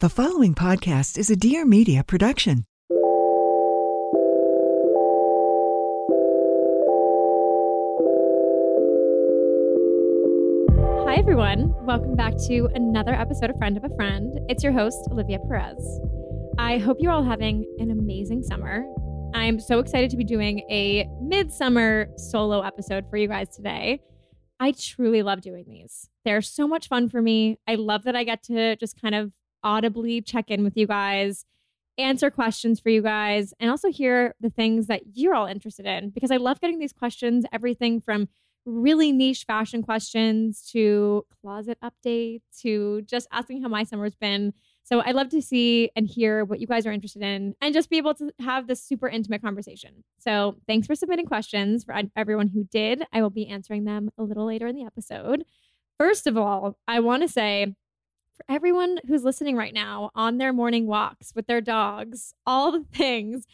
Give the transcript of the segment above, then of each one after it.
The following podcast is a Dear Media production. Hi, everyone. Welcome back to another episode of Friend of a Friend. It's your host, Olivia Perez. I hope you're all having an amazing summer. I'm so excited to be doing a midsummer solo episode for you guys today. I truly love doing these. They're so much fun for me. I love that I get to just kind of audibly check in with you guys, answer questions for you guys, and also hear the things that you're all interested in because I love getting these questions, everything from really niche fashion questions to closet updates to just asking how my summer's been. So I'd love to see and hear what you guys are interested in and just be able to have this super intimate conversation. So thanks for submitting questions for everyone who did. I will be answering them a little later in the episode. First of all, I want to say for everyone who's listening right now on their morning walks with their dogs, all the things,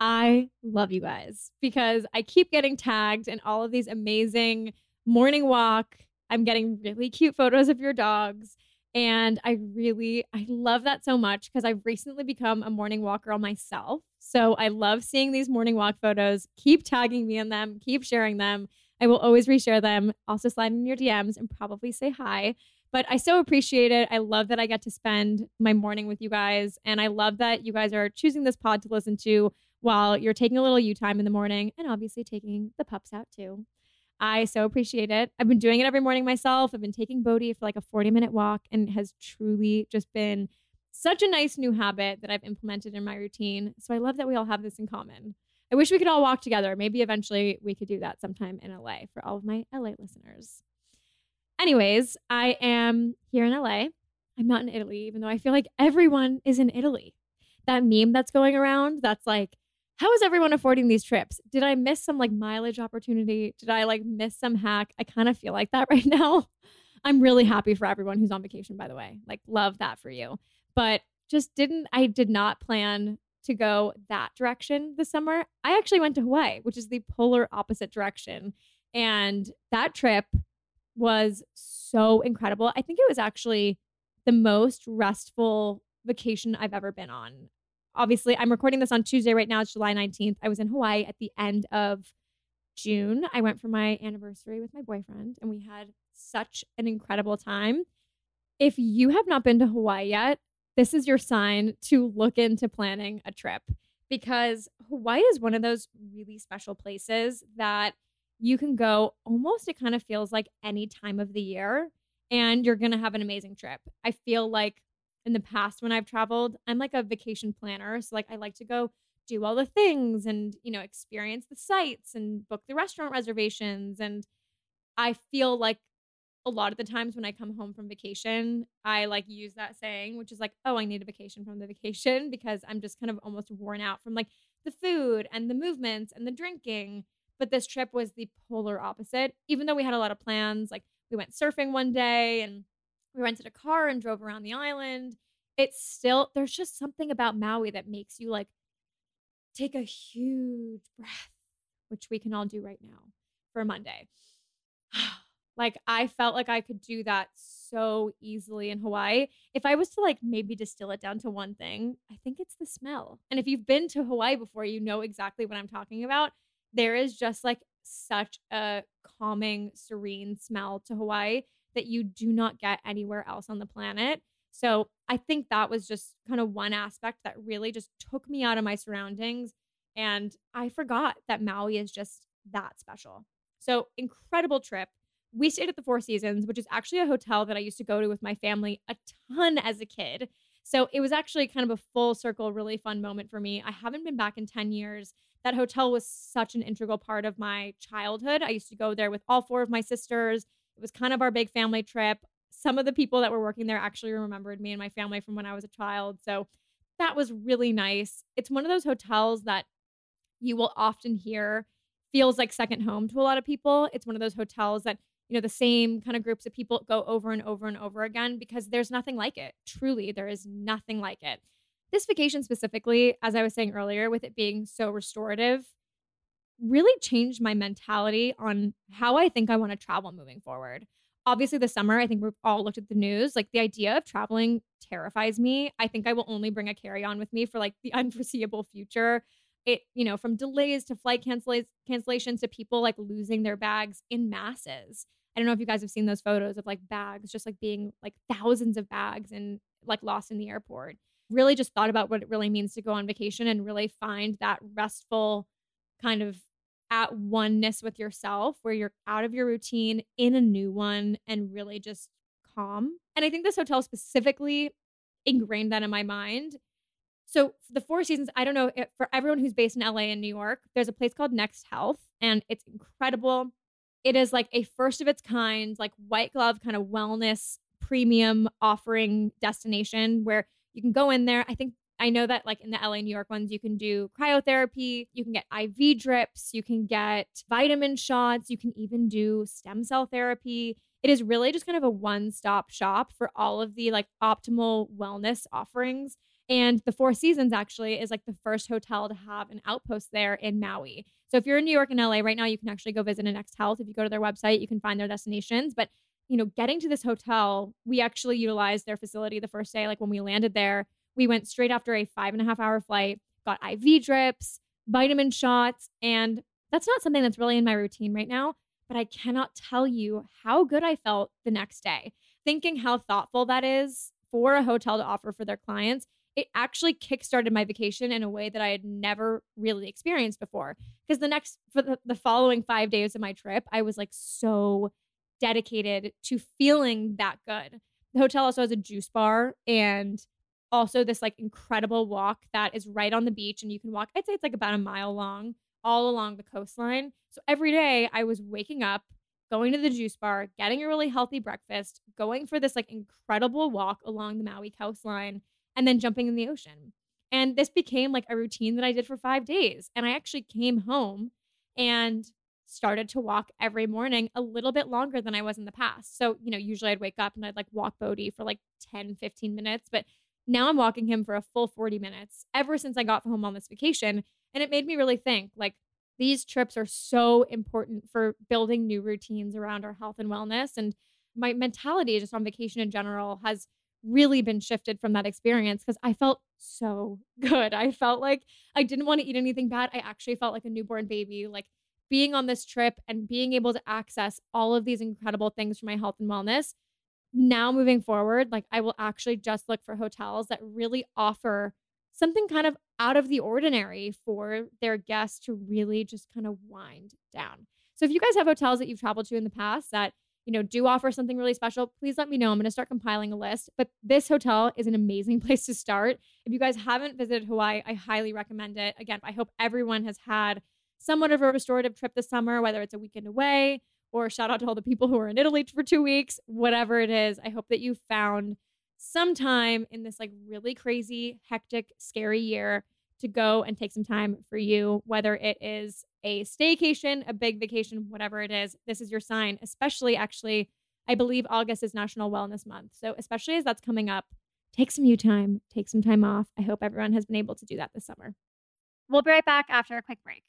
I love you guys because I keep getting tagged in all of these amazing morning walk. I'm getting really cute photos of your dogs. And I really, I love that so much because I've recently become a morning walker girl myself. So I love seeing these morning walk photos. Keep tagging me in them, keep sharing them. I will always reshare them. Also, slide in your DMs and probably say hi. But I so appreciate it. I love that I get to spend my morning with you guys. And I love that you guys are choosing this pod to listen to while you're taking a little you time in the morning and obviously taking the pups out too. I so appreciate it. I've been doing it every morning myself. I've been taking Bodhi for like a 40 minute walk and has truly just been such a nice new habit that I've implemented in my routine. So I love that we all have this in common. I wish we could all walk together. Maybe eventually we could do that sometime in LA for all of my LA listeners. Anyways, I am here in LA. I'm not in Italy, even though I feel like everyone is in Italy. That meme that's going around that's like, how is everyone affording these trips? Did I miss some like mileage opportunity? Did I like miss some hack? I kind of feel like that right now. I'm really happy for everyone who's on vacation, by the way. Like, love that for you. But just didn't, I did not plan to go that direction this summer. I actually went to Hawaii, which is the polar opposite direction. And that trip was so incredible. I think it was actually the most restful vacation I've ever been on. Obviously, I'm recording this on Tuesday right now. It's July 19th. I was in Hawaii at the end of June. I went for my anniversary with my boyfriend and we had such an incredible time. If you have not been to Hawaii yet, this is your sign to look into planning a trip because Hawaii is one of those really special places that you can go almost, it kind of feels like any time of the year, and you're going to have an amazing trip. I feel like in the past when I've traveled, I'm like a vacation planner. So, like, I like to go do all the things and, you know, experience the sites and book the restaurant reservations. And I feel like a lot of the times when I come home from vacation, I like use that saying, which is like, oh, I need a vacation from the vacation because I'm just kind of almost worn out from like the food and the movements and the drinking. But this trip was the polar opposite. Even though we had a lot of plans, like we went surfing one day and we rented a car and drove around the island. It's still, there's just something about Maui that makes you like take a huge breath, which we can all do right now for Monday. like I felt like I could do that so easily in Hawaii. If I was to like maybe distill it down to one thing, I think it's the smell. And if you've been to Hawaii before, you know exactly what I'm talking about there is just like such a calming, serene smell to Hawaii that you do not get anywhere else on the planet. So I think that was just kind of one aspect that really just took me out of my surroundings. And I forgot that Maui is just that special. So incredible trip. We stayed at the Four Seasons, which is actually a hotel that I used to go to with my family a ton as a kid. So it was actually kind of a full circle, really fun moment for me. I haven't been back in 10 years. That hotel was such an integral part of my childhood. I used to go there with all four of my sisters. It was kind of our big family trip. Some of the people that were working there actually remembered me and my family from when I was a child. So that was really nice. It's one of those hotels that you will often hear feels like second home to a lot of people. It's one of those hotels that, you know, the same kind of groups of people go over and over and over again because there's nothing like it. Truly, there is nothing like it. This vacation specifically, as I was saying earlier, with it being so restorative, really changed my mentality on how I think I want to travel moving forward. Obviously, this summer, I think we've all looked at the news. Like the idea of traveling terrifies me. I think I will only bring a carry on with me for like the unforeseeable future it you know from delays to flight cancel- cancellations to people like losing their bags in masses i don't know if you guys have seen those photos of like bags just like being like thousands of bags and like lost in the airport really just thought about what it really means to go on vacation and really find that restful kind of at oneness with yourself where you're out of your routine in a new one and really just calm and i think this hotel specifically ingrained that in my mind so the Four Seasons, I don't know if, for everyone who's based in LA and New York, there's a place called Next Health, and it's incredible. It is like a first of its kind, like white glove kind of wellness premium offering destination where you can go in there. I think I know that like in the LA New York ones, you can do cryotherapy, you can get IV drips, you can get vitamin shots, you can even do stem cell therapy. It is really just kind of a one stop shop for all of the like optimal wellness offerings. And the Four Seasons actually is like the first hotel to have an outpost there in Maui. So if you're in New York and LA right now, you can actually go visit a Next Health. If you go to their website, you can find their destinations. But you know, getting to this hotel, we actually utilized their facility the first day. Like when we landed there, we went straight after a five and a half hour flight, got IV drips, vitamin shots, and that's not something that's really in my routine right now. But I cannot tell you how good I felt the next day. Thinking how thoughtful that is for a hotel to offer for their clients it actually kickstarted my vacation in a way that I had never really experienced before. Because the next, for the, the following five days of my trip, I was like so dedicated to feeling that good. The hotel also has a juice bar and also this like incredible walk that is right on the beach and you can walk i'd say it's like about a mile long all along the coastline so every day i was waking up going to the juice bar getting a really healthy breakfast going for this like incredible walk along the maui coastline and then jumping in the ocean. And this became like a routine that I did for five days. And I actually came home and started to walk every morning a little bit longer than I was in the past. So, you know, usually I'd wake up and I'd like walk Bodhi for like 10, 15 minutes, but now I'm walking him for a full 40 minutes ever since I got home on this vacation. And it made me really think like these trips are so important for building new routines around our health and wellness. And my mentality just on vacation in general has really been shifted from that experience because I felt so good. I felt like I didn't want to eat anything bad. I actually felt like a newborn baby. Like being on this trip and being able to access all of these incredible things for my health and wellness. Now, moving forward, like I will actually just look for hotels that really offer something kind of out of the ordinary for their guests to really just kind of wind down. So, if you guys have hotels that you've traveled to in the past that you know, do offer something really special, please let me know. I'm going to start compiling a list. But this hotel is an amazing place to start. If you guys haven't visited Hawaii, I highly recommend it. Again, I hope everyone has had somewhat of a restorative trip this summer, whether it's a weekend away or shout out to all the people who are in Italy for two weeks, whatever it is. I hope that you found some time in this like really crazy, hectic, scary year to go and take some time for you, whether it is a staycation, a big vacation, whatever it is. This is your sign, especially actually, I believe August is National Wellness Month. So, especially as that's coming up, take some you time, take some time off. I hope everyone has been able to do that this summer. We'll be right back after a quick break.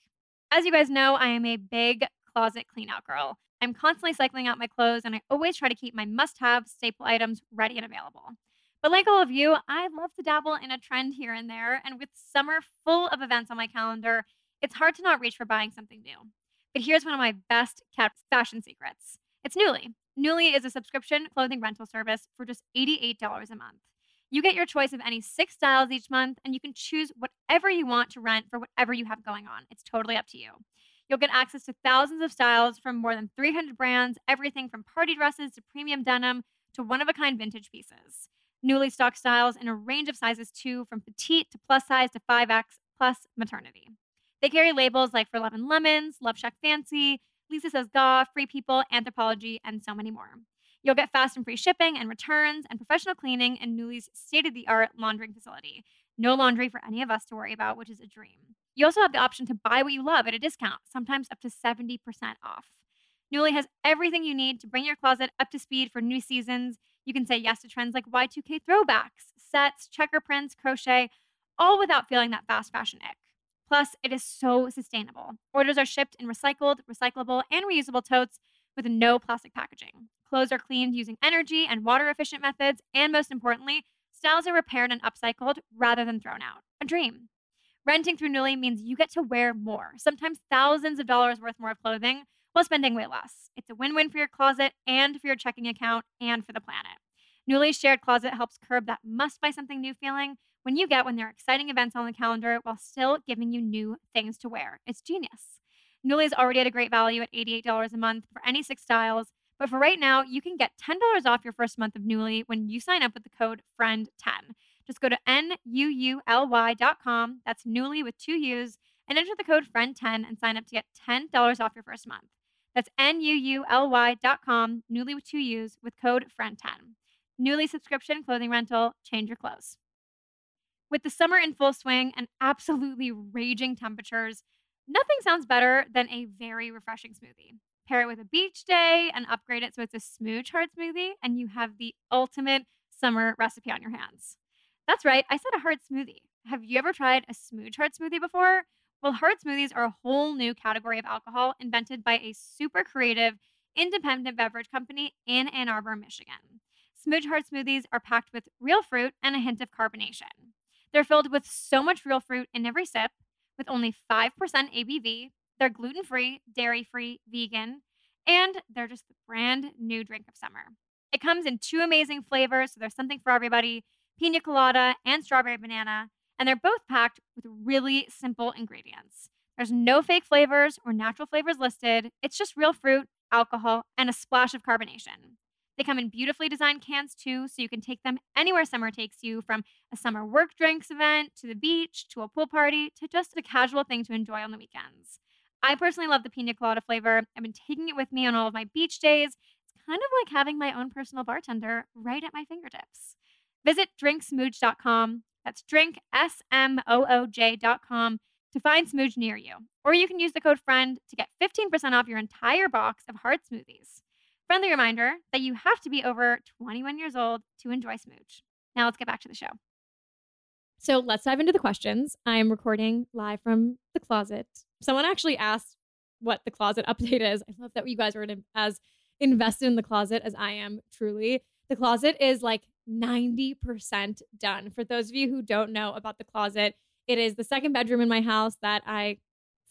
As you guys know, I am a big closet cleanout girl. I'm constantly cycling out my clothes and I always try to keep my must have staple items ready and available. But like all of you, I love to dabble in a trend here and there. And with summer full of events on my calendar, it's hard to not reach for buying something new. But here's one of my best kept fashion secrets it's Nuuly. Nuuly is a subscription clothing rental service for just $88 a month. You get your choice of any six styles each month, and you can choose whatever you want to rent for whatever you have going on. It's totally up to you. You'll get access to thousands of styles from more than 300 brands, everything from party dresses to premium denim to one of a kind vintage pieces. Newly stocked styles in a range of sizes too, from petite to plus size to 5X plus maternity. They carry labels like For Love and Lemons, Love Shack Fancy, Lisa Says Gah, Free People, Anthropologie, and so many more. You'll get fast and free shipping and returns and professional cleaning in Nuuly's state of the art laundering facility. No laundry for any of us to worry about, which is a dream. You also have the option to buy what you love at a discount, sometimes up to 70% off. Nuuly has everything you need to bring your closet up to speed for new seasons. You can say yes to trends like Y2K throwbacks, sets, checker prints, crochet, all without feeling that fast fashion ick. Plus, it is so sustainable. Orders are shipped in recycled, recyclable, and reusable totes with no plastic packaging. Clothes are cleaned using energy and water efficient methods, and most importantly, styles are repaired and upcycled rather than thrown out. A dream. Renting through Nuuly means you get to wear more, sometimes thousands of dollars worth more of clothing, while spending way less. It's a win win for your closet and for your checking account and for the planet. Nuuly's shared closet helps curb that must buy something new feeling when you get when there are exciting events on the calendar while still giving you new things to wear. It's genius. Nuuly is already at a great value at $88 a month for any six styles. But for right now, you can get $10 off your first month of Nuuly when you sign up with the code FRIEND10. Just go to N-U-U-L-Y.com, that's Nuuly with two U's, and enter the code FRIEND10 and sign up to get $10 off your first month. That's N-U-U-L-Y.com, Nuuly with two U's, with code FRIEND10. Nuuly subscription clothing rental, change your clothes. With the summer in full swing and absolutely raging temperatures, nothing sounds better than a very refreshing smoothie. Pair it with a beach day and upgrade it so it's a Smooj hard smoothie, and you have the ultimate summer recipe on your hands. That's right, I said a hard smoothie. Have you ever tried a Smooj hard smoothie before? Well, hard smoothies are a whole new category of alcohol invented by a super creative, independent beverage company in Ann Arbor, Michigan. Smooj hard smoothies are packed with real fruit and a hint of carbonation. They're filled with so much real fruit in every sip with only 5% ABV. They're gluten free, dairy free, vegan, and they're just the brand new drink of summer. It comes in two amazing flavors, so there's something for everybody pina colada and strawberry banana, and they're both packed with really simple ingredients. There's no fake flavors or natural flavors listed, it's just real fruit, alcohol, and a splash of carbonation. They come in beautifully designed cans too, so you can take them anywhere summer takes you from a summer work drinks event to the beach to a pool party to just a casual thing to enjoy on the weekends. I personally love the pina colada flavor. I've been taking it with me on all of my beach days. It's kind of like having my own personal bartender right at my fingertips. Visit drinksmooj.com. That's drink, S M O O J.com to find Smooj near you. Or you can use the code FRIEND to get 15% off your entire box of hard smoothies. Friendly reminder that you have to be over 21 years old to enjoy Smooj. Now let's get back to the show. So let's dive into the questions. I'm recording live from the closet. Someone actually asked what the closet update is. I love that you guys are as invested in the closet as I am, truly. The closet is like 90% done. For those of you who don't know about the closet, it is the second bedroom in my house that I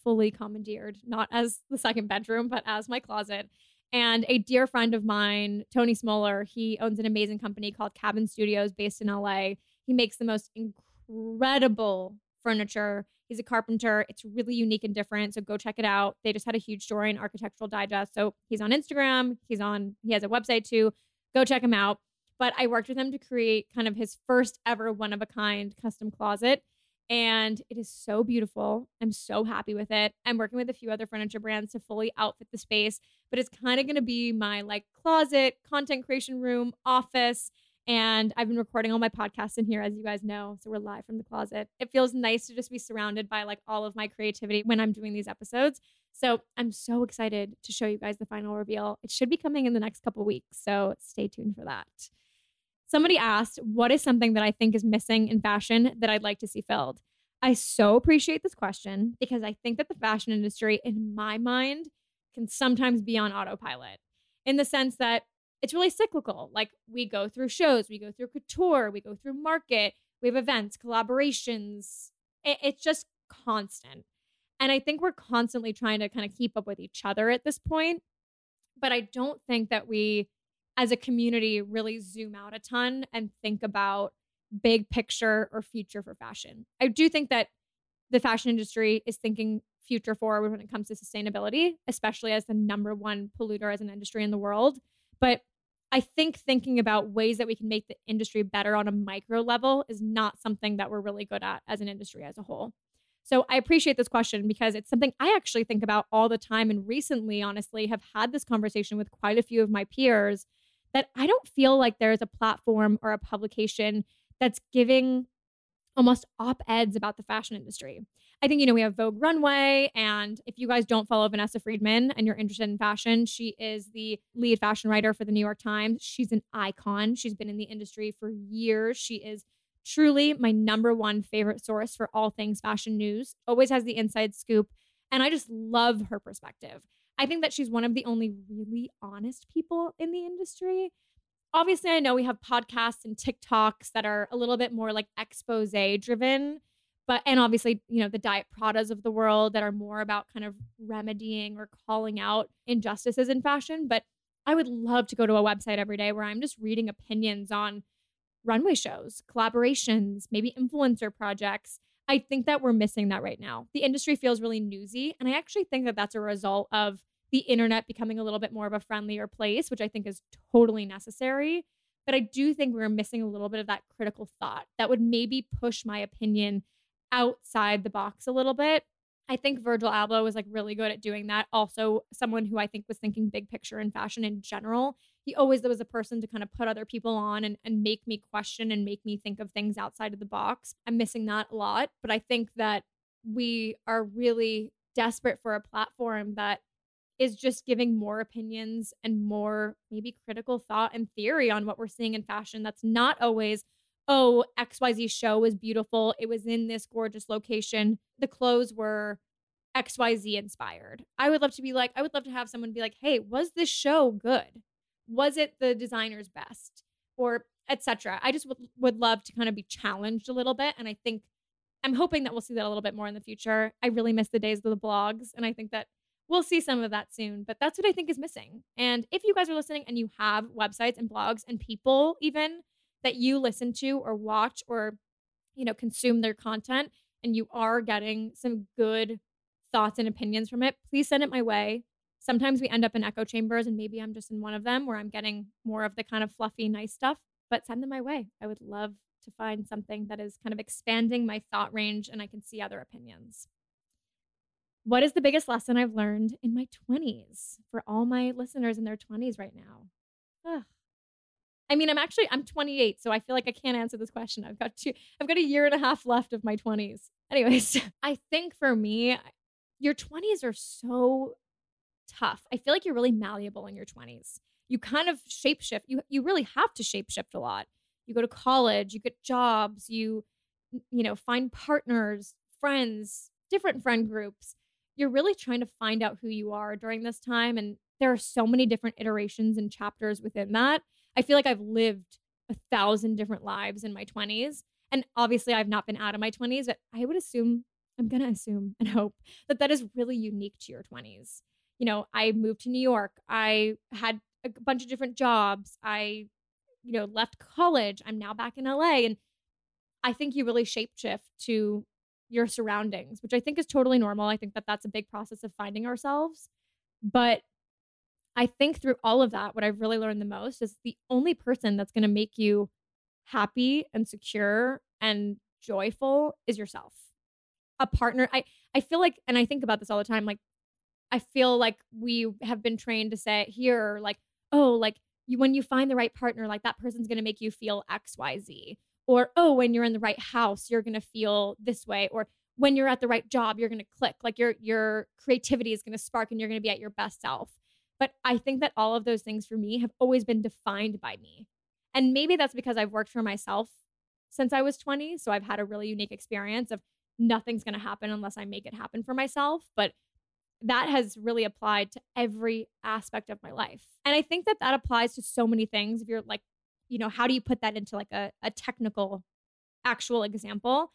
fully commandeered, not as the second bedroom, but as my closet. And a dear friend of mine, Tony Smoller, he owns an amazing company called Cabin Studios based in LA. He makes the most incredible furniture. He's a carpenter. It's really unique and different. So go check it out. They just had a huge story in Architectural Digest. So he's on Instagram. He's on, he has a website too. Go check him out. But I worked with him to create kind of his first ever one of a kind custom closet and it is so beautiful. I'm so happy with it. I'm working with a few other furniture brands to fully outfit the space, but it's kind of going to be my like closet, content creation room, office. And I've been recording all my podcasts in here, as you guys know. So we're live from the closet. It feels nice to just be surrounded by like all of my creativity when I'm doing these episodes. So I'm so excited to show you guys the final reveal. It should be coming in the next couple weeks. So stay tuned for that. Somebody asked, What is something that I think is missing in fashion that I'd like to see filled? I so appreciate this question because I think that the fashion industry, in my mind, can sometimes be on autopilot in the sense that it's really cyclical. Like we go through shows, we go through couture, we go through market, we have events, collaborations. it's just constant. And I think we're constantly trying to kind of keep up with each other at this point. But I don't think that we as a community really zoom out a ton and think about big picture or future for fashion. I do think that the fashion industry is thinking future forward when it comes to sustainability, especially as the number one polluter as an industry in the world. But I think thinking about ways that we can make the industry better on a micro level is not something that we're really good at as an industry as a whole. So I appreciate this question because it's something I actually think about all the time. And recently, honestly, have had this conversation with quite a few of my peers that I don't feel like there is a platform or a publication that's giving almost op eds about the fashion industry. I think, you know, we have Vogue Runway. And if you guys don't follow Vanessa Friedman and you're interested in fashion, she is the lead fashion writer for the New York Times. She's an icon. She's been in the industry for years. She is truly my number one favorite source for all things fashion news, always has the inside scoop. And I just love her perspective. I think that she's one of the only really honest people in the industry obviously I know we have podcasts and TikToks that are a little bit more like expose driven, but and obviously, you know, the diet Pradas of the world that are more about kind of remedying or calling out injustices in fashion, but I would love to go to a website every day where I'm just reading opinions on runway shows, collaborations, maybe influencer projects. I think that we're missing that right now. The industry feels really newsy, and I actually think that that's a result of the internet becoming a little bit more of a friendlier place, which I think is totally necessary. But I do think we're missing a little bit of that critical thought that would maybe push my opinion outside the box a little bit. I think Virgil Abloh was like really good at doing that. Also, someone who I think was thinking big picture in fashion in general. He always was a person to kind of put other people on and, and make me question and make me think of things outside of the box. I'm missing that a lot, but I think that we are really desperate for a platform that is just giving more opinions and more maybe critical thought and theory on what we're seeing in fashion. That's not always oh xyz show was beautiful. It was in this gorgeous location. The clothes were xyz inspired. I would love to be like i would love to have someone be like hey was this show good? Was it the designer's best? or etc i just would, would love to kind of be challenged a little bit and i think i'm hoping that we'll see that a little bit more in the future. I really miss the days of the blogs and i think that we'll see some of that soon. But that's what I think is missing. And if you guys are listening and you have websites and blogs and people even that you listen to or watch or you know consume their content and you are getting some good thoughts and opinions from it, please send it my way. Sometimes we end up in echo chambers and maybe I'm just in one of them where I'm getting more of the kind of fluffy nice stuff, but send them my way. I would love to find something that is kind of expanding my thought range and I can see other opinions. What is the biggest lesson I've learned in my 20s for all my listeners in their 20s right now? Ugh. I mean, I'm actually I'm 28, so I feel like I can't answer this question. I've got two I've got a year and a half left of my 20s. Anyways, I think for me, your 20s are so tough. I feel like you're really malleable in your 20s. You kind of shapeshift. You you really have to shapeshift a lot. You go to college, you get jobs, you you know, find partners, friends, different friend groups you're really trying to find out who you are during this time. And there are so many different iterations and chapters within that. I feel like I've lived a thousand different lives in my 20s. And obviously, I've not been out of my 20s, but I would assume, I'm going to assume and hope that that is really unique to your 20s. You know, I moved to New York. I had a bunch of different jobs. I, you know, left college. I'm now back in LA. And I think you really shapeshift to your surroundings, which I think is totally normal. I think that that's a big process of finding ourselves. But I think through all of that, what I've really learned the most is the only person that's going to make you happy and secure and joyful is yourself. A partner, I I feel like and I think about this all the time like I feel like we have been trained to say here like oh like you when you find the right partner like that person's going to make you feel XYZ or oh when you're in the right house you're going to feel this way or when you're at the right job you're going to click like your your creativity is going to spark and you're going to be at your best self. But i think that all of those things for me have always been defined by me. And maybe that's because i've worked for myself since i was 20 so i've had a really unique experience of nothing's going to happen unless i make it happen for myself but that has really applied to every aspect of my life. And i think that that applies to so many things if you're like you know, how do you put that into like a, a technical actual example?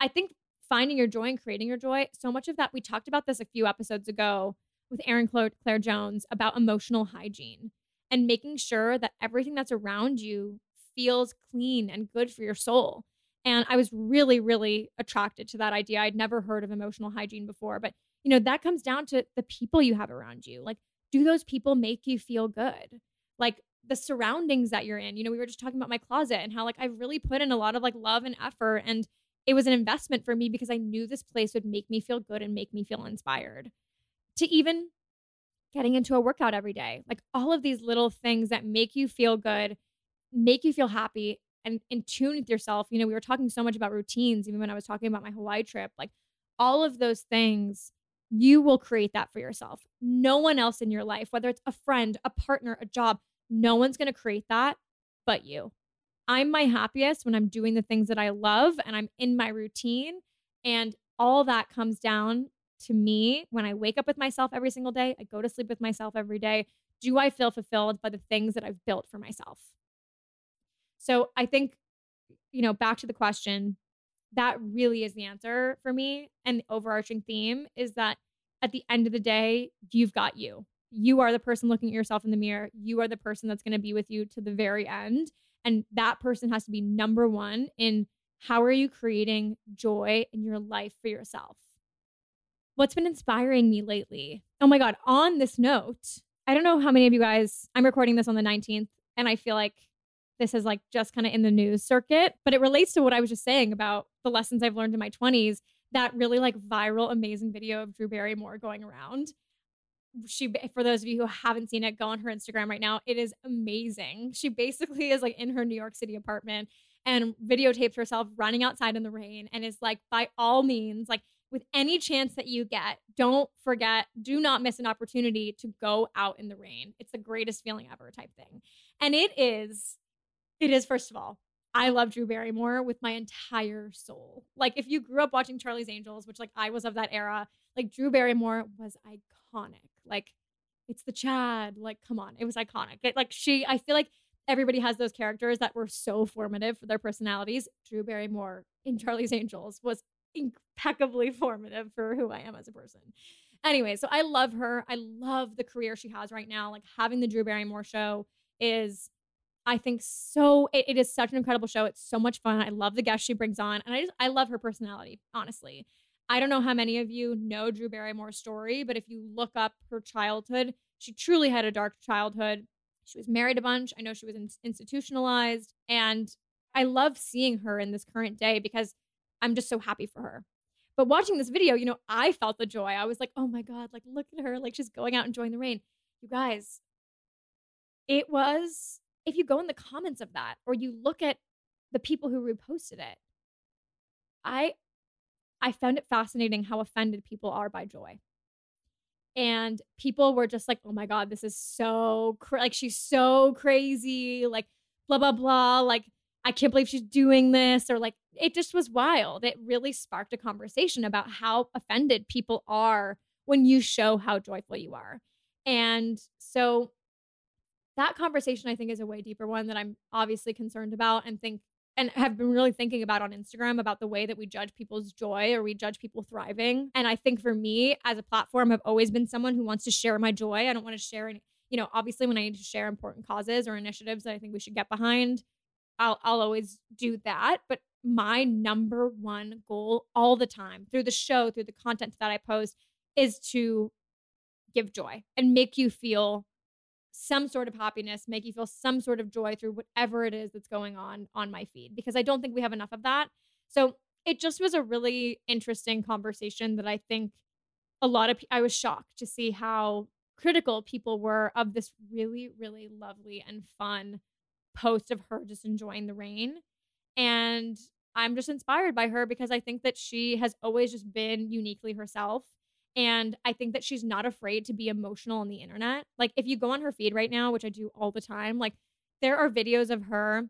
I think finding your joy and creating your joy, so much of that, we talked about this a few episodes ago with Erin Claire, Claire Jones about emotional hygiene and making sure that everything that's around you feels clean and good for your soul. And I was really, really attracted to that idea. I'd never heard of emotional hygiene before, but you know, that comes down to the people you have around you. Like, do those people make you feel good? Like the surroundings that you're in. You know, we were just talking about my closet and how like I've really put in a lot of like love and effort and it was an investment for me because I knew this place would make me feel good and make me feel inspired. To even getting into a workout every day. Like all of these little things that make you feel good, make you feel happy and in tune with yourself. You know, we were talking so much about routines, even when I was talking about my Hawaii trip. Like all of those things, you will create that for yourself. No one else in your life, whether it's a friend, a partner, a job, no one's going to create that but you. I'm my happiest when I'm doing the things that I love and I'm in my routine. And all that comes down to me when I wake up with myself every single day, I go to sleep with myself every day. Do I feel fulfilled by the things that I've built for myself? So I think, you know, back to the question, that really is the answer for me. And the overarching theme is that at the end of the day, you've got you. You are the person looking at yourself in the mirror. You are the person that's going to be with you to the very end. And that person has to be number one in how are you creating joy in your life for yourself? what's been inspiring me lately? Oh my God, on this note, I don't know how many of you guys, I'm recording this on the 19th, and I feel like this is like just kind of in the news circuit, but it relates to what I was just saying about the lessons I've learned in my 20s. That really like viral, amazing video of Drew Barrymore going around. She, for those of you who haven't seen it, go on her Instagram right now. It is amazing. She basically is like in her New York City apartment and videotapes herself running outside in the rain and is like, by all means, like with any chance that you get, don't forget, do not miss an opportunity to go out in the rain. It's the greatest feeling ever type thing. And it is, it is, first of all, I love Drew Barrymore with my entire soul. Like if you grew up watching Charlie's Angels, which like I was of that era, like Drew Barrymore was iconic. Like it's the Chad. Like come on, it was iconic. It, like she, I feel like everybody has those characters that were so formative for their personalities. Drew Barrymore in Charlie's Angels was impeccably formative for who I am as a person. Anyway, so I love her. I love the career she has right now. Like having the Drew Barrymore show is, I think, so it, it is such an incredible show. It's so much fun. I love the guests she brings on, and I just I love her personality. Honestly, I don't know how many of you know Drew Barrymore's story, but if you look up her childhood, she truly had a dark childhood. She was married a bunch. I know she was in- institutionalized, and I love seeing her in this current day because I'm just so happy for her. But watching this video, you know, I felt the joy. I was like, oh my God, like, look at her. Like, she's going out and enjoying the rain. You guys, it was, if you go in the comments of that or you look at the people who reposted it, I, I found it fascinating how offended people are by joy. And people were just like, oh my God, this is so, cra- like, she's so crazy. Like, blah, blah, blah. Like, I can't believe she's doing this, or like it just was wild. It really sparked a conversation about how offended people are when you show how joyful you are. And so that conversation I think is a way deeper one that I'm obviously concerned about and think and have been really thinking about on Instagram about the way that we judge people's joy or we judge people thriving. And I think for me as a platform, I've always been someone who wants to share my joy. I don't want to share any, you know, obviously when I need to share important causes or initiatives that I think we should get behind, I'll I'll always do that. But my number one goal all the time through the show, through the content that I post, is to give joy and make you feel some sort of happiness, make you feel some sort of joy through whatever it is that's going on on my feed because I don't think we have enough of that. So it just was a really interesting conversation that I think a lot of I was shocked to see how critical people were of this really really lovely and fun post of her just enjoying the rain. And I'm just inspired by her because I think that she has always just been uniquely herself. And I think that she's not afraid to be emotional on the internet. Like, if you go on her feed right now, which I do all the time, like, there are videos of her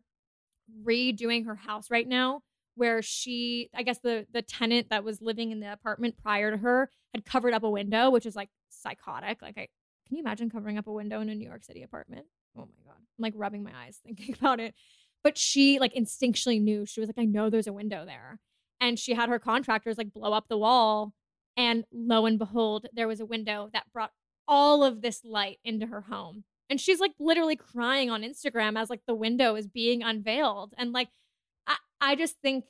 redoing her house right now where she i guess the the tenant that was living in the apartment prior to her had covered up a window which is like psychotic. Like i can you imagine covering up a window in a new york city apartment? Oh my god. I'm like rubbing my eyes thinking about it. But she like instinctually knew. She was like i know there's a window there. And she had her contractors like blow up the wall and lo and behold there was a window that brought all of this light into her home And she's like literally crying on Instagram as like the window is being unveiled. And like, I, I just think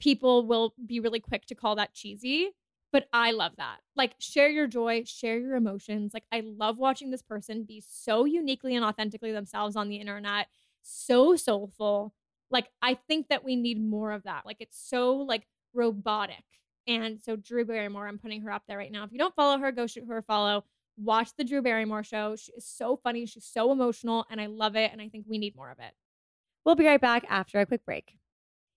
people will be really quick to call that cheesy. But I love that. Like, share your joy, share your emotions. Like, I love watching this person be so uniquely and authentically themselves on the internet, so soulful. Like, I think that we need more of that. Like, it's so like robotic. And so, Drew Barrymore, I'm putting her up there right now. If you don't follow her, go shoot her a follow. Watch the Drew Barrymore show. She is so funny. She's so emotional, and I love it. And I think we need more of it. We'll be right back after a quick break.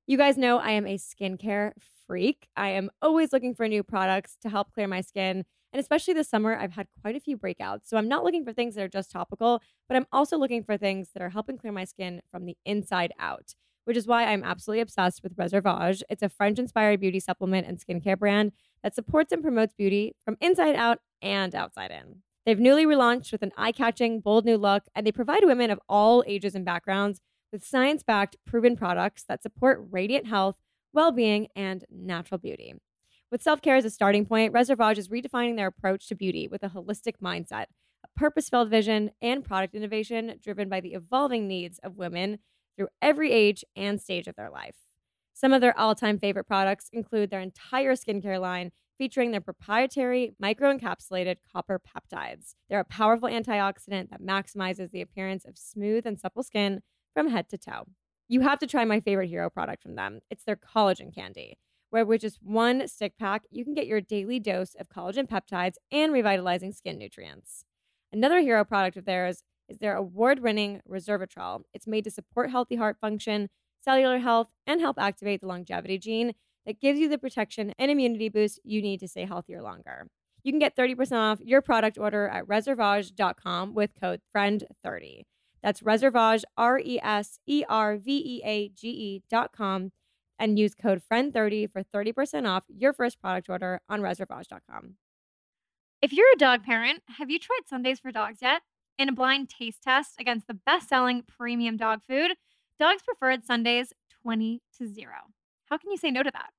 You guys know I am a skincare freak. I am always looking for new products to help clear my skin. And especially this summer, I've had quite a few breakouts. So I'm not looking for things that are just topical, but I'm also looking for things that are helping clear my skin from the inside out, which is why I'm absolutely obsessed with Reserveage. It's a French inspired beauty supplement and skincare brand that supports and promotes beauty from inside out and outside in. They've newly relaunched with an eye catching, bold new look, and they provide women of all ages and backgrounds with science backed, proven products that support radiant health, well being, and natural beauty. With self care as a starting point, Reserveage is redefining their approach to beauty with a holistic mindset, a purpose filled vision, and product innovation driven by the evolving needs of women through every age and stage of their life. Some of their all time favorite products include their entire skincare line, featuring their proprietary microencapsulated copper peptides. They're a powerful antioxidant that maximizes the appearance of smooth and supple skin from head to toe. You have to try my favorite hero product from them. It's their collagen candy, where with just one stick pack, you can get your daily dose of collagen peptides and revitalizing skin nutrients. Another hero product of theirs is their award winning Resveratrol. It's made to support healthy heart function, cellular health, and help activate the longevity gene that gives you the protection and immunity boost you need to stay healthier longer. You can get 30% off your product order at reserveage.com with code FRIEND30. That's Reserveage, R E S E R V E A G E.com, and use code FRIEND30 for 30% off your first product order on reserveage.com. If you're a dog parent, have you tried Sundays for Dogs yet? In a blind taste test against the best selling premium dog food, dogs preferred Sundays 20 to 0. How can you say no to that?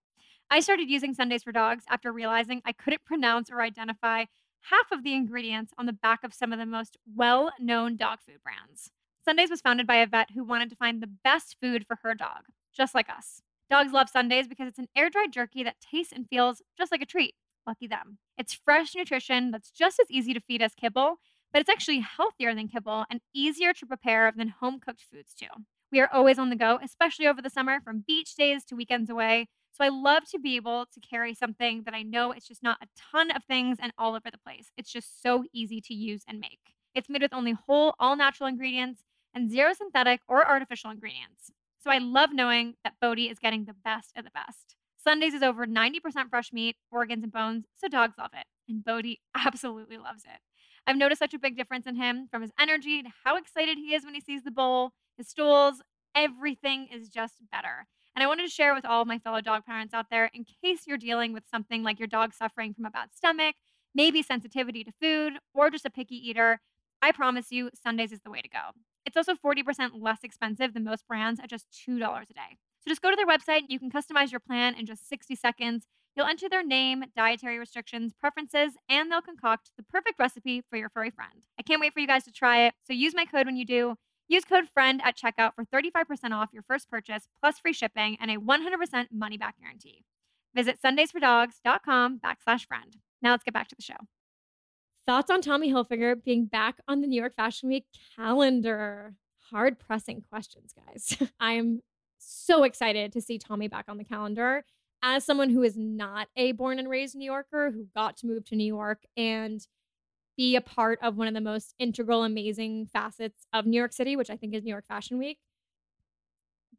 I started using Sundays for Dogs after realizing I couldn't pronounce or identify half of the ingredients on the back of some of the most well known dog food brands. Sundays was founded by a vet who wanted to find the best food for her dog, just like us. Dogs love Sundays because it's an air dried jerky that tastes and feels just like a treat. Lucky them. It's fresh nutrition that's just as easy to feed as kibble, but it's actually healthier than kibble and easier to prepare than home cooked foods, too. We are always on the go, especially over the summer, from beach days to weekends away. So I love to be able to carry something that I know it's just not a ton of things and all over the place. It's just so easy to use and make. It's made with only whole, all natural ingredients and zero synthetic or artificial ingredients. So I love knowing that Bodhi is getting the best of the best. Sundays is over 90% fresh meat, organs, and bones, so dogs love it. And Bodhi absolutely loves it. I've noticed such a big difference in him from his energy to how excited he is when he sees the bowl, his stools, everything is just better. And I wanted to share with all of my fellow dog parents out there in case you're dealing with something like your dog suffering from a bad stomach, maybe sensitivity to food, or just a picky eater. I promise you, Sundays is the way to go. It's also 40% less expensive than most brands at just $2 a day. So just go to their website. And you can customize your plan in just 60 seconds. You'll enter their name, dietary restrictions, preferences, and they'll concoct the perfect recipe for your furry friend. I can't wait for you guys to try it. So use my code when you do. Use code FRIEND at checkout for 35% off your first purchase, plus free shipping and a 100% money back guarantee. Visit sundaysfordogs.com backslash friend. Now let's get back to the show. Thoughts on Tommy Hilfiger being back on the New York Fashion Week calendar? Hard pressing questions, guys. I'm so excited to see Tommy back on the calendar. As someone who is not a born and raised New Yorker who got to move to New York and be a part of one of the most integral, amazing facets of New York City, which I think is New York Fashion Week.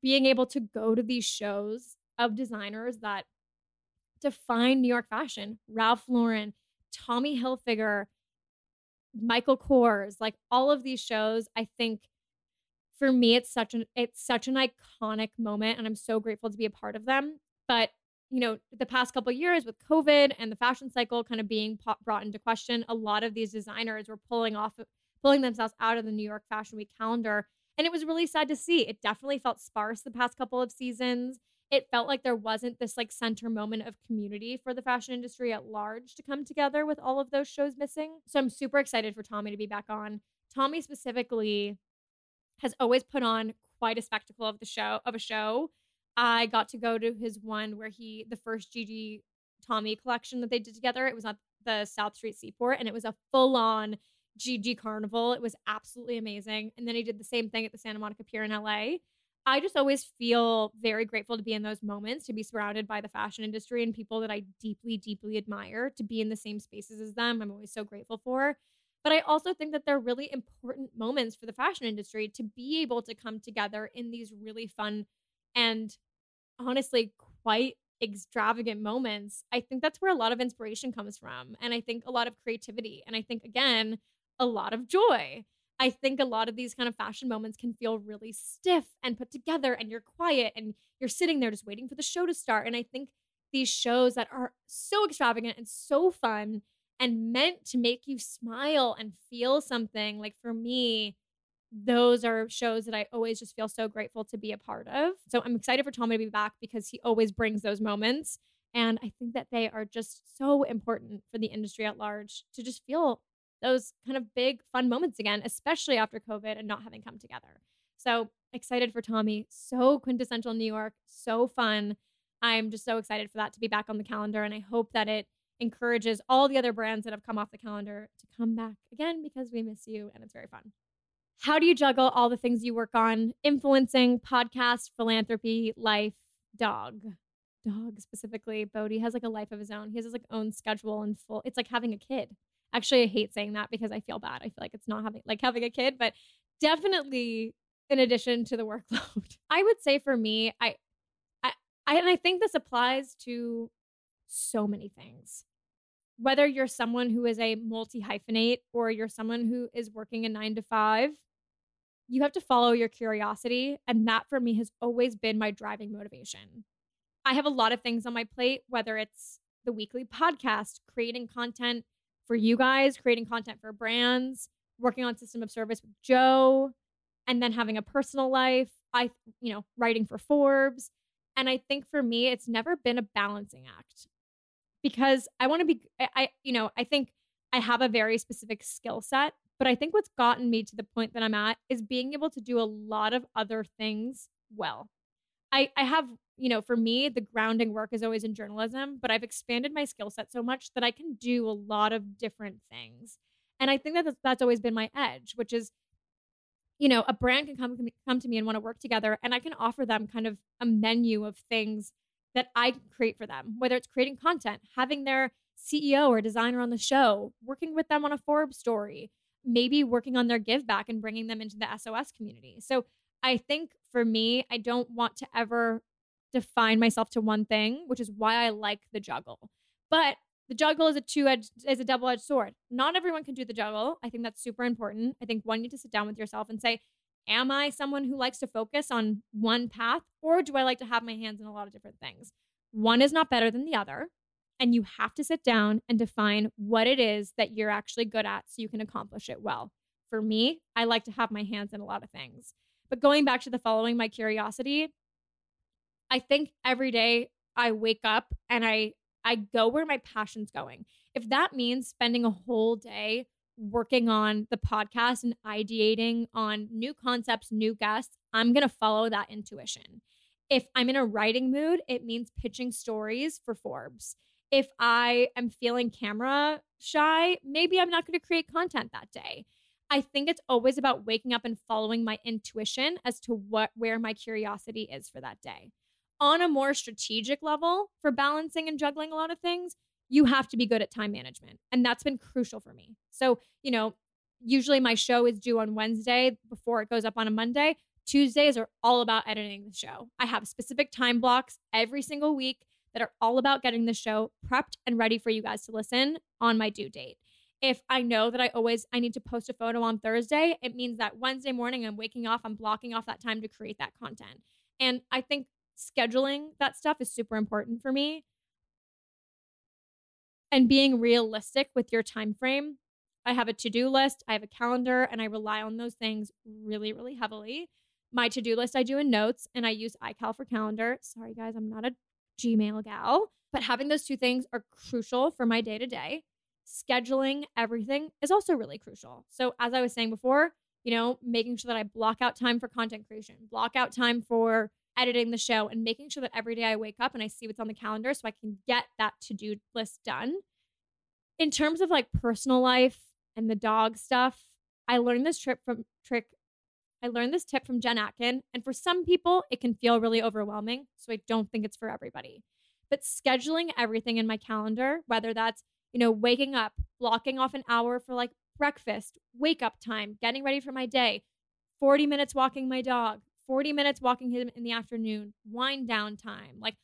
Being able to go to these shows of designers that define New York fashion, Ralph Lauren, Tommy Hilfiger, Michael Kors, like all of these shows, I think for me it's such an it's such an iconic moment and I'm so grateful to be a part of them. But you know, the past couple years with COVID and the fashion cycle kind of being po- brought into question, a lot of these designers were pulling off, pulling themselves out of the New York Fashion Week calendar. And it was really sad to see. It definitely felt sparse the past couple of seasons. It felt like there wasn't this like center moment of community for the fashion industry at large to come together with all of those shows missing. So I'm super excited for Tommy to be back on. Tommy specifically has always put on quite a spectacle of the show of a show. I got to go to his one where he the first Gigi Tommy collection that they did together. It was at the South Street Seaport and it was a full on Gigi Carnival. It was absolutely amazing. And then he did the same thing at the Santa Monica Pier in LA. I just always feel very grateful to be in those moments, to be surrounded by the fashion industry and people that I deeply, deeply admire, to be in the same spaces as them. I'm always so grateful for. But I also think that they're really important moments for the fashion industry to be able to come together in these really fun and honestly quite extravagant moments. I think that's where a lot of inspiration comes from. And I think a lot of creativity. And I think, again, a lot of joy. I think a lot of these kind of fashion moments can feel really stiff and put together, and you're quiet and you're sitting there just waiting for the show to start. And I think these shows that are so extravagant and so fun and meant to make you smile and feel something, like for me, those are shows that I always just feel so grateful to be a part of. So I'm excited for Tommy to be back because he always brings those moments. And I think that they are just so important for the industry at large to just feel those kind of big fun moments again, especially after COVID and not having come together. So excited for Tommy. So quintessential New York, so fun. I'm just so excited for that to be back on the calendar. And I hope that it encourages all the other brands that have come off the calendar to come back again because we miss you and it's very fun. How do you juggle all the things you work on? Influencing, podcast, philanthropy, life, dog. Dog specifically. Bodhi has like a life of his own. He has his like own schedule and full. It's like having a kid. Actually, I hate saying that because I feel bad. I feel like it's not having like having a kid, but definitely in addition to the workload. I would say for me, I, I, I and I think this applies to so many things. Whether you're someone who is a multi hyphenate or you're someone who is working a nine to five, you have to follow your curiosity. And that for me has always been my driving motivation. I have a lot of things on my plate, whether it's the weekly podcast, creating content for you guys, creating content for brands, working on system of service with Joe, and then having a personal life. I, you know, writing for Forbes. And I think for me, it's never been a balancing act because I want to be, I, you know, I think I have a very specific skill set, but I think what's gotten me to the point that I'm at is being able to do a lot of other things well. I, I have, you know, for me, the grounding work is always in journalism, but I've expanded my skill set so much that I can do a lot of different things. And I think that that's, that's always been my edge, which is, you know, a brand can come come to me and want to work together, and I can offer them kind of a menu of things that I create for them, whether it's creating content, having their CEO or designer on the show, working with them on a Forbes story, maybe working on their give back and bringing them into the SOS community. So I think for me, I don't want to ever define myself to one thing, which is why I like the juggle. But the juggle is a two edged is a double edged sword. Not everyone can do the juggle. I think that's super important. I think one you need to sit down with yourself and say, am I someone who likes to focus on one path or do I like to have my hands in a lot of different things? One is not better than the other. And you have to sit down and define what it is that you're actually good at so you can accomplish it well. For me, I like to have my hands in a lot of things. But going back to the following my curiosity, I think every day I wake up and I I go where my passion's going. If that means spending a whole day working on the podcast and ideating on new concepts, new guests, I'm going to follow that intuition. If I'm in a writing mood, it means pitching stories for Forbes. If I am feeling camera shy, maybe I'm not going to create content that day. I think it's always about waking up and following my intuition as to what where my curiosity is for that day. On a more strategic level for balancing and juggling a lot of things, you have to be good at time management. And that's been crucial for me. So, you know, usually my show is due on Wednesday before it goes up on a Monday. Tuesdays are all about editing the show. I have specific time blocks every single week that are all about getting the show prepped and ready for you guys to listen on my due date. If I know that I always I need to post a photo on Thursday, it means that Wednesday morning I'm waking off, I'm blocking off that time to create that content. And I think scheduling that stuff is super important for me and being realistic with your time frame. I have a to-do list, I have a calendar, and I rely on those things really, really heavily. My to-do list I do in notes and I use iCal for calendar. Sorry guys, I'm not a Gmail gal, but having those two things are crucial for my day-to-day. scheduling everything is also really crucial. So, as I was saying before, you know, making sure that I block out time for content creation, block out time for editing the show, and making sure that every day I wake up and I see what's on the calendar so I can get that to do list done. In terms of like personal life and the dog stuff, I learned this trip from trick. I learned this tip from Jen Atkin, and for some people, it can feel really overwhelming. So I don't think it's for everybody. But scheduling everything in my calendar, whether that's you know, waking up, blocking off an hour for like breakfast, wake up time, getting ready for my day, 40 minutes walking my dog, 40 minutes walking him in the afternoon, wind down time. Like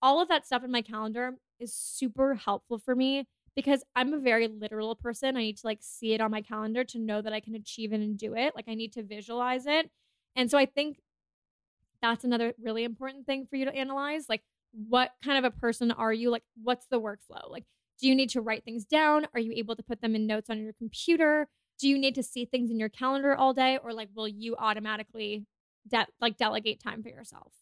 all of that stuff in my calendar is super helpful for me because I'm a very literal person. I need to like see it on my calendar to know that I can achieve it and do it. Like I need to visualize it. And so I think that's another really important thing for you to analyze. Like, what kind of a person are you? Like, what's the workflow? Like, do you need to write things down? Are you able to put them in notes on your computer? Do you need to see things in your calendar all day or like will you automatically de- like delegate time for yourself?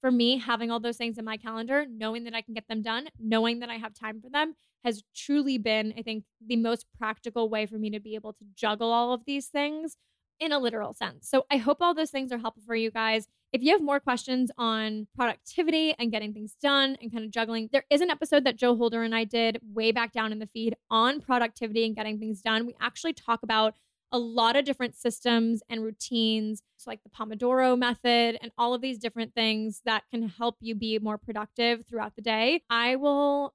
For me, having all those things in my calendar, knowing that I can get them done, knowing that I have time for them has truly been, I think, the most practical way for me to be able to juggle all of these things in a literal sense. So I hope all those things are helpful for you guys. If you have more questions on productivity and getting things done and kind of juggling, there is an episode that Joe Holder and I did way back down in the feed on productivity and getting things done. We actually talk about a lot of different systems and routines, so like the Pomodoro method and all of these different things that can help you be more productive throughout the day. I will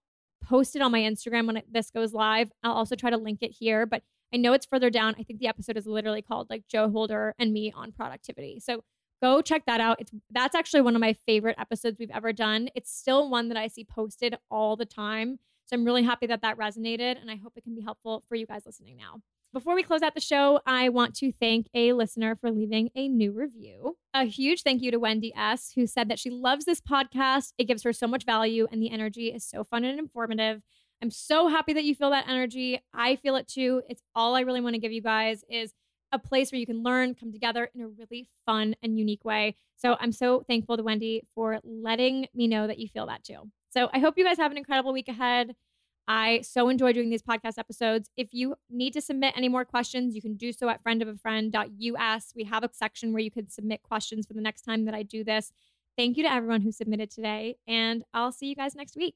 post it on my Instagram when this goes live. I'll also try to link it here, but I know it's further down. I think the episode is literally called like Joe Holder and me on productivity. So go check that out. It's that's actually one of my favorite episodes we've ever done. It's still one that I see posted all the time. So I'm really happy that that resonated and I hope it can be helpful for you guys listening now. Before we close out the show, I want to thank a listener for leaving a new review. A huge thank you to Wendy S., who said that she loves this podcast. It gives her so much value, and the energy is so fun and informative. I'm so happy that you feel that energy. I feel it too. It's all I really want to give you guys is a place where you can learn, come together in a really fun and unique way. So I'm so thankful to Wendy for letting me know that you feel that too. So I hope you guys have an incredible week ahead. I so enjoy doing these podcast episodes. If you need to submit any more questions, you can do so at friendofafriend.us. We have a section where you can submit questions for the next time that I do this. Thank you to everyone who submitted today, and I'll see you guys next week.